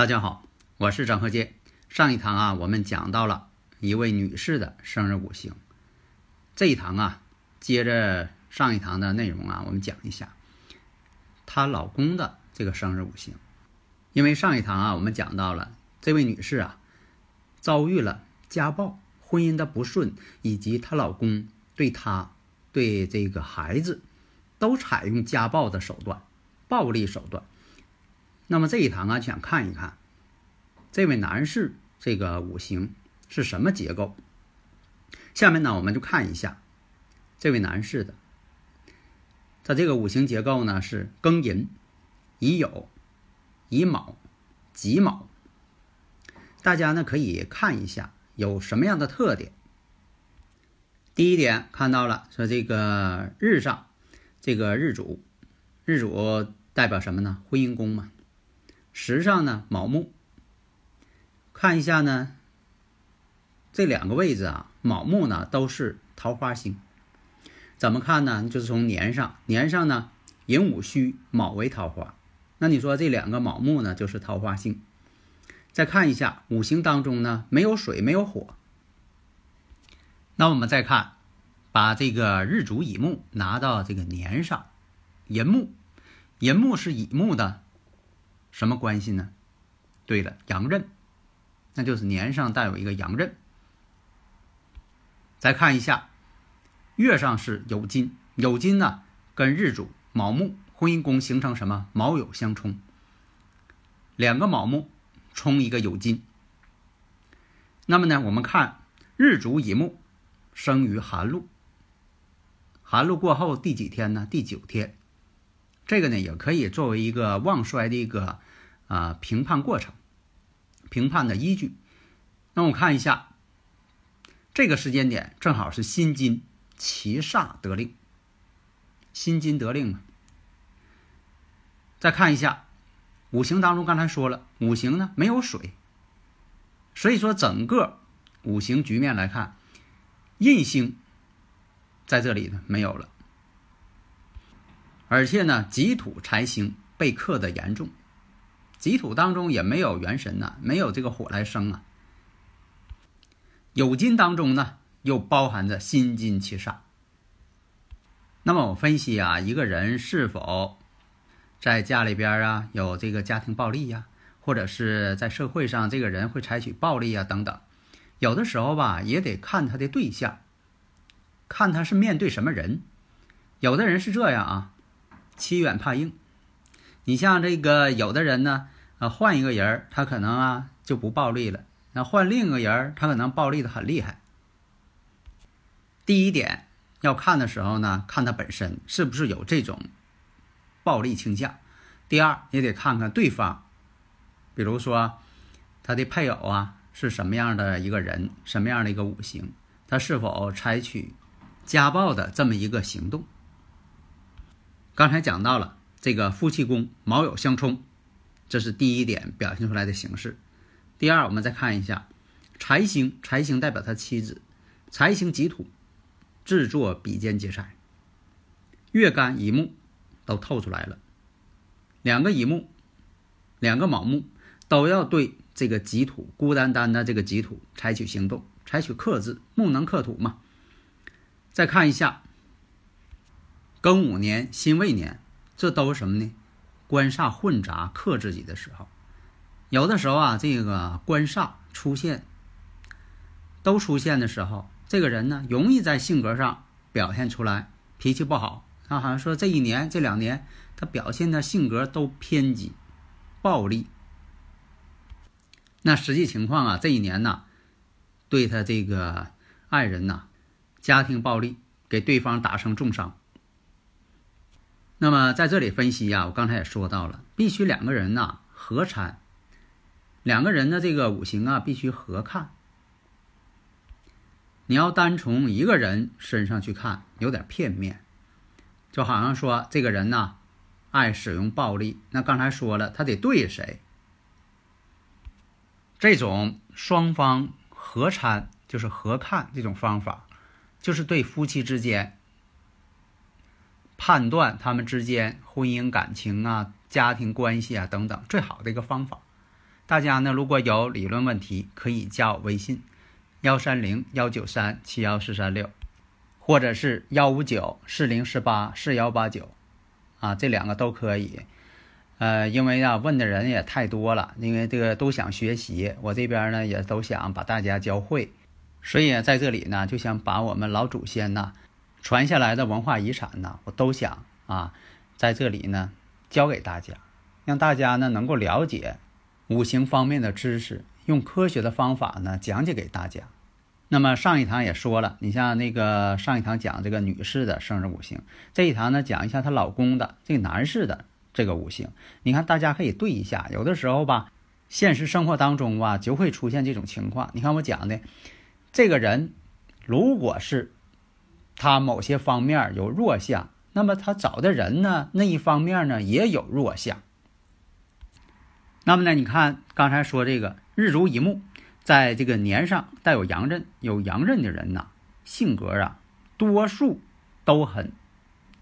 大家好，我是张鹤剑。上一堂啊，我们讲到了一位女士的生日五行。这一堂啊，接着上一堂的内容啊，我们讲一下她老公的这个生日五行。因为上一堂啊，我们讲到了这位女士啊，遭遇了家暴、婚姻的不顺，以及她老公对她、对这个孩子都采用家暴的手段、暴力手段。那么这一堂啊，想看一看这位男士这个五行是什么结构。下面呢，我们就看一下这位男士的他这个五行结构呢是庚寅、乙酉、乙卯、己卯。大家呢可以看一下有什么样的特点。第一点看到了，说这个日上这个日主，日主代表什么呢？婚姻宫嘛。时上呢，卯木。看一下呢，这两个位置啊，卯木呢都是桃花星。怎么看呢？就是从年上，年上呢寅午戌卯为桃花，那你说这两个卯木呢就是桃花星。再看一下五行当中呢没有水没有火。那我们再看，把这个日主乙木拿到这个年上，寅木，寅木是乙木的。什么关系呢？对了，阳刃，那就是年上带有一个阳刃。再看一下，月上是酉金，酉金呢跟日主卯木婚姻宫形成什么卯酉相冲，两个卯木冲一个酉金。那么呢，我们看日主乙木生于寒露，寒露过后第几天呢？第九天。这个呢，也可以作为一个旺衰的一个啊评判过程、评判的依据。那我看一下，这个时间点正好是辛金七煞得令，辛金得令啊。再看一下五行当中，刚才说了，五行呢没有水，所以说整个五行局面来看，印星在这里呢没有了。而且呢，己土财星被克的严重，己土当中也没有元神呐，没有这个火来生啊。酉金当中呢，又包含着辛金七煞。那么我分析啊，一个人是否在家里边啊有这个家庭暴力呀，或者是在社会上这个人会采取暴力啊等等，有的时候吧，也得看他的对象，看他是面对什么人。有的人是这样啊。欺软怕硬，你像这个有的人呢，啊，换一个人，他可能啊就不暴力了；那换另一个人，他可能暴力的很厉害。第一点要看的时候呢，看他本身是不是有这种暴力倾向；第二也得看看对方，比如说他的配偶啊是什么样的一个人，什么样的一个五行，他是否采取家暴的这么一个行动。刚才讲到了这个夫妻宫卯酉相冲，这是第一点表现出来的形式。第二，我们再看一下财星，财星代表他妻子，财星己土，制作比肩劫财，月干乙木都透出来了。两个乙木，两个卯木都要对这个己土孤单单的这个己土采取行动，采取克制，木能克土嘛？再看一下。庚午年、辛未年，这都是什么呢？官煞混杂克自己的时候，有的时候啊，这个官煞出现，都出现的时候，这个人呢，容易在性格上表现出来脾气不好。他好像说这一年、这两年，他表现的性格都偏激、暴力。那实际情况啊，这一年呢，对他这个爱人呐，家庭暴力，给对方打成重伤。那么在这里分析啊，我刚才也说到了，必须两个人呐合参，两个人的这个五行啊必须合看。你要单从一个人身上去看，有点片面，就好像说这个人呐爱使用暴力，那刚才说了，他得对谁？这种双方。合参就是合看这种方法，就是对夫妻之间判断他们之间婚姻感情啊、家庭关系啊等等最好的一个方法。大家呢如果有理论问题，可以加我微信：幺三零幺九三七幺四三六，或者是幺五九四零四八四幺八九，啊，这两个都可以。呃，因为啊，问的人也太多了，因为这个都想学习，我这边呢也都想把大家教会，所以在这里呢，就想把我们老祖先呐传下来的文化遗产呢，我都想啊，在这里呢教给大家，让大家呢能够了解五行方面的知识，用科学的方法呢讲解给大家。那么上一堂也说了，你像那个上一堂讲这个女士的生日五行，这一堂呢讲一下她老公的这个男士的。这个五行，你看大家可以对一下。有的时候吧，现实生活当中啊，就会出现这种情况。你看我讲的，这个人如果是他某些方面有弱项，那么他找的人呢，那一方面呢也有弱项。那么呢，你看刚才说这个日主乙木，在这个年上带有阳刃，有阳刃的人呐，性格啊，多数都很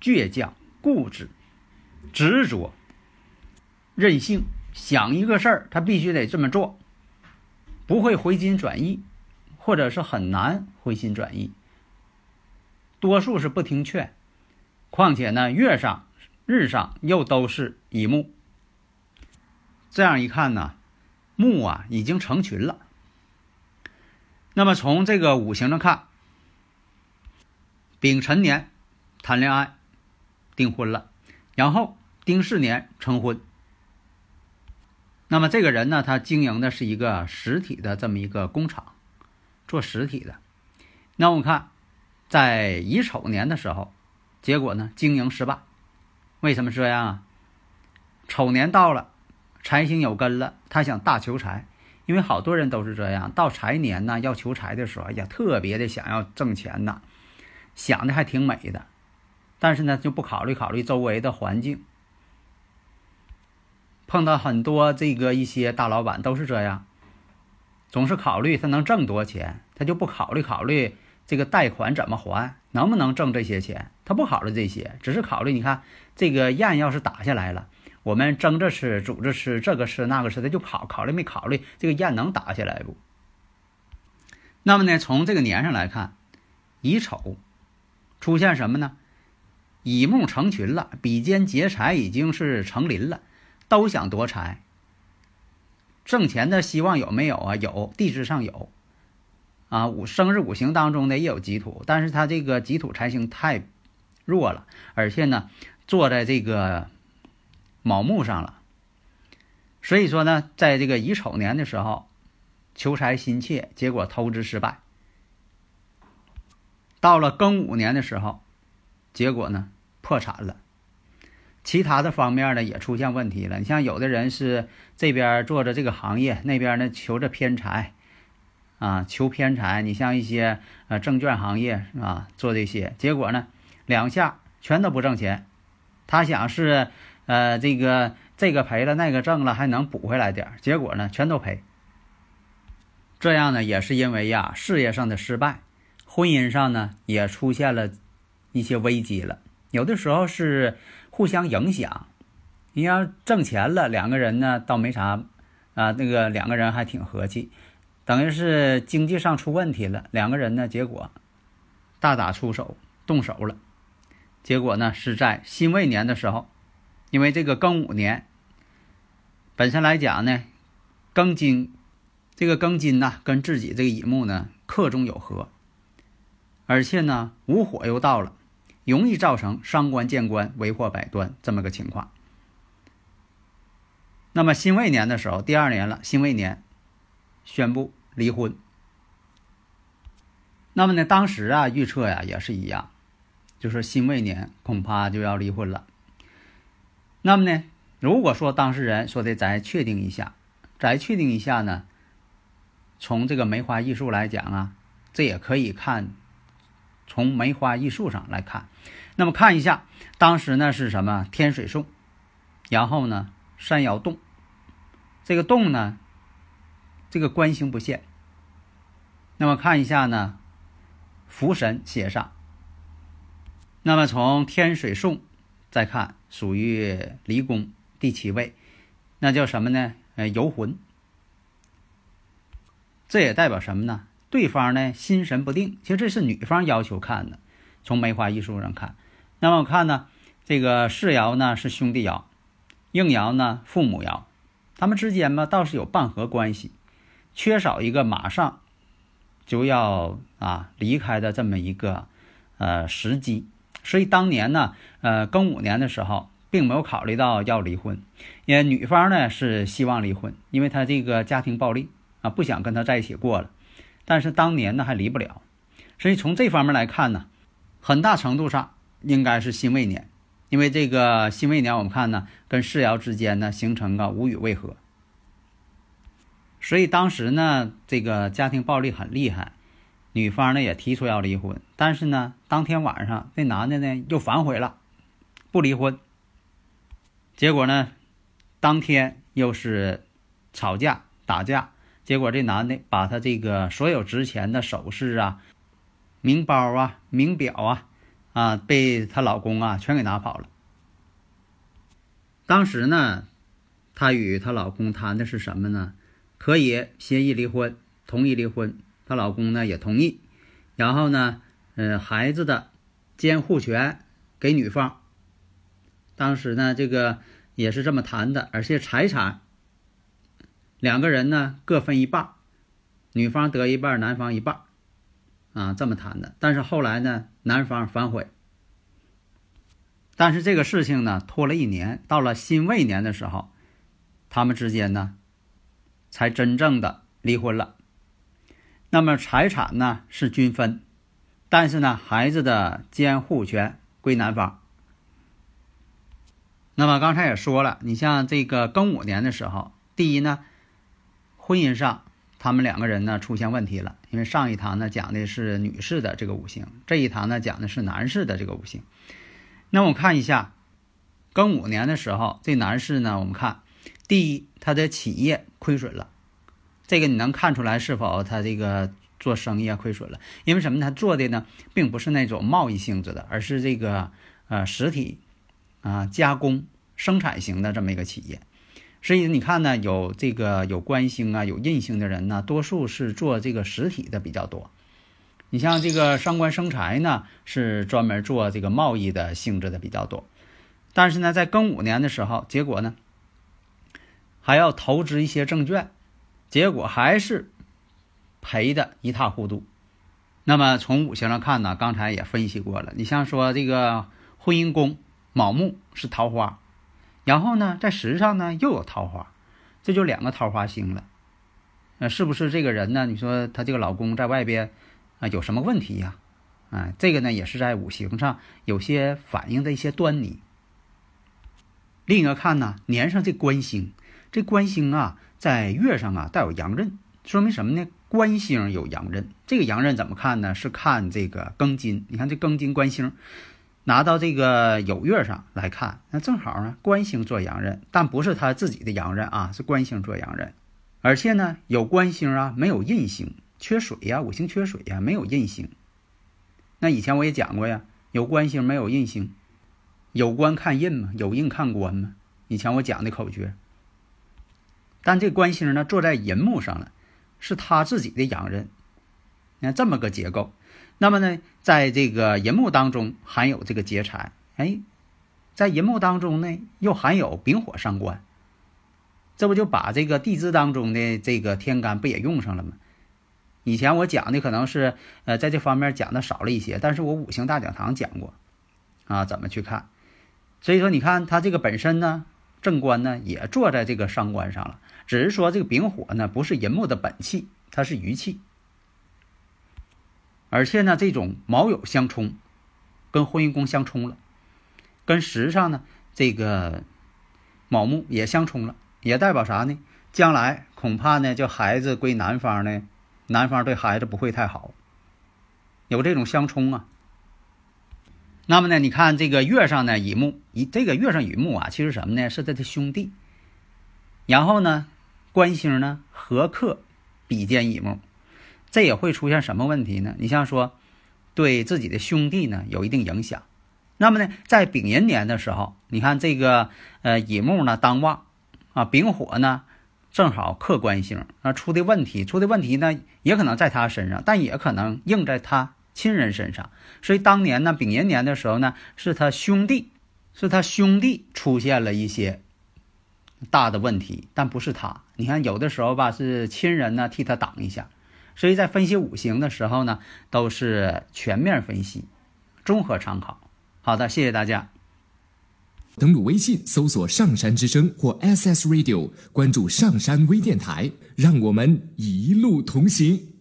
倔强、固执。执着、任性，想一个事儿，他必须得这么做，不会回心转意，或者是很难回心转意。多数是不听劝，况且呢，月上、日上又都是乙木，这样一看呢，木啊已经成群了。那么从这个五行上看，丙辰年谈恋爱订婚了。然后丁巳年成婚。那么这个人呢，他经营的是一个实体的这么一个工厂，做实体的。那我们看，在乙丑年的时候，结果呢经营失败。为什么这样啊？丑年到了，财星有根了，他想大求财，因为好多人都是这样，到财年呢要求财的时候，哎呀，特别的想要挣钱呐，想的还挺美的。但是呢，就不考虑考虑周围的环境。碰到很多这个一些大老板都是这样，总是考虑他能挣多少钱，他就不考虑考虑这个贷款怎么还，能不能挣这些钱，他不考虑这些，只是考虑你看这个宴要是打下来了，我们蒸着吃、煮着吃，这个吃那个吃，他就考考虑没考虑这个宴能打下来不？那么呢，从这个年上来看，乙丑出现什么呢？乙木成群了，比肩劫财已经是成林了，都想夺财。挣钱的希望有没有啊？有，地支上有。啊，五生日五行当中呢也有己土，但是他这个己土财星太弱了，而且呢坐在这个卯木上了。所以说呢，在这个乙丑年的时候，求财心切，结果投资失败。到了庚午年的时候，结果呢？破产了，其他的方面呢也出现问题了。你像有的人是这边做着这个行业，那边呢求着偏财，啊，求偏财。你像一些呃证券行业啊，做这些，结果呢两下全都不挣钱。他想是呃这个这个赔了，那个挣了，还能补回来点结果呢全都赔。这样呢也是因为呀事业上的失败，婚姻上呢也出现了一些危机了。有的时候是互相影响，你要挣钱了，两个人呢倒没啥，啊，那个两个人还挺和气，等于是经济上出问题了，两个人呢结果大打出手，动手了，结果呢是在辛未年的时候，因为这个庚午年本身来讲呢，庚金这个庚金呐跟自己这个乙木呢克中有合，而且呢午火又到了。容易造成伤官见官，为祸百端这么个情况。那么辛未年的时候，第二年了，辛未年宣布离婚。那么呢，当时啊预测呀也是一样，就是辛未年恐怕就要离婚了。那么呢，如果说当事人说的再确定一下，再确定一下呢，从这个梅花易数来讲啊，这也可以看从梅花易数上来看。那么看一下当时呢是什么天水送，然后呢山摇动，这个动呢，这个官星不现。那么看一下呢。福神写上，那么从天水送再看，属于离宫第七位，那叫什么呢？呃，游魂。这也代表什么呢？对方呢心神不定。其实这是女方要求看的。从梅花易数上看，那么我看呢，这个世爻呢是兄弟爻，应爻呢父母爻，他们之间嘛倒是有半合关系，缺少一个马上。就要啊离开的这么一个呃时机，所以当年呢，呃庚午年的时候，并没有考虑到要离婚，因为女方呢是希望离婚，因为她这个家庭暴力啊，不想跟他在一起过了。但是当年呢还离不了，所以从这方面来看呢，很大程度上应该是辛未年，因为这个辛未年我们看呢，跟世爻之间呢形成个无与未合。所以当时呢，这个家庭暴力很厉害，女方呢也提出要离婚，但是呢，当天晚上这男的呢又反悔了，不离婚。结果呢，当天又是吵架打架，结果这男的把他这个所有值钱的首饰啊、名包啊、名表啊，啊，被她老公啊全给拿跑了。当时呢，她与她老公谈的是什么呢？可以协议离婚，同意离婚，她老公呢也同意，然后呢，嗯，孩子的监护权给女方。当时呢，这个也是这么谈的，而且财产两个人呢各分一半，女方得一半，男方一半，啊，这么谈的。但是后来呢，男方反悔，但是这个事情呢拖了一年，到了辛未年的时候，他们之间呢。才真正的离婚了。那么财产呢是均分，但是呢孩子的监护权归男方。那么刚才也说了，你像这个庚午年的时候，第一呢，婚姻上他们两个人呢出现问题了，因为上一堂呢讲的是女士的这个五行，这一堂呢讲的是男士的这个五行。那我看一下庚午年的时候，这男士呢，我们看。第一，他的企业亏损了，这个你能看出来是否他这个做生意啊亏损了？因为什么？他做的呢，并不是那种贸易性质的，而是这个呃实体啊加工生产型的这么一个企业。所以你看呢，有这个有官星啊有印星的人呢，多数是做这个实体的比较多。你像这个上官生财呢，是专门做这个贸易的性质的比较多。但是呢，在庚午年的时候，结果呢？还要投资一些证券，结果还是赔的一塌糊涂。那么从五行上看呢，刚才也分析过了。你像说这个婚姻宫卯木是桃花，然后呢在时上呢又有桃花，这就两个桃花星了。那是不是这个人呢？你说他这个老公在外边啊有什么问题呀？啊，这个呢也是在五行上有些反映的一些端倪。另一个看呢，年上这官星。这官星啊，在月上啊带有阳刃，说明什么呢？官星有阳刃。这个阳刃怎么看呢？是看这个庚金。你看这庚金官星，拿到这个酉月上来看，那正好呢，官星做阳刃，但不是他自己的阳刃啊，是官星做阳刃。而且呢，有官星啊，没有印星，缺水呀，五行缺水呀，没有印星。那以前我也讲过呀，有官星没有印星，有官看印嘛，有印看官嘛。以前我讲的口诀。但这官星呢，坐在银幕上了，是他自己的阳刃。你看这么个结构，那么呢，在这个银幕当中含有这个劫财，哎，在银幕当中呢又含有丙火伤官，这不就把这个地支当中的这个天干不也用上了吗？以前我讲的可能是呃在这方面讲的少了一些，但是我五行大讲堂讲过啊，怎么去看？所以说你看他这个本身呢。正官呢也坐在这个伤官上了，只是说这个丙火呢不是寅木的本气，它是余气。而且呢，这种卯酉相冲，跟婚姻宫相冲了，跟时上呢这个卯木也相冲了，也代表啥呢？将来恐怕呢，就孩子归男方呢，男方对孩子不会太好，有这种相冲啊。那么呢，你看这个月上呢，乙木，乙这个月上乙木啊，其实什么呢？是他的兄弟。然后呢，官星呢合克比肩乙木，这也会出现什么问题呢？你像说，对自己的兄弟呢有一定影响。那么呢，在丙寅年的时候，你看这个呃乙木呢当旺啊，丙火呢。正好克官星那出的问题，出的问题呢，也可能在他身上，但也可能应在他亲人身上。所以当年呢，丙寅年的时候呢，是他兄弟，是他兄弟出现了一些大的问题，但不是他。你看，有的时候吧，是亲人呢替他挡一下。所以在分析五行的时候呢，都是全面分析，综合参考。好的，谢谢大家。登录微信，搜索“上山之声”或 “SS Radio”，关注“上山微电台”，让我们一路同行。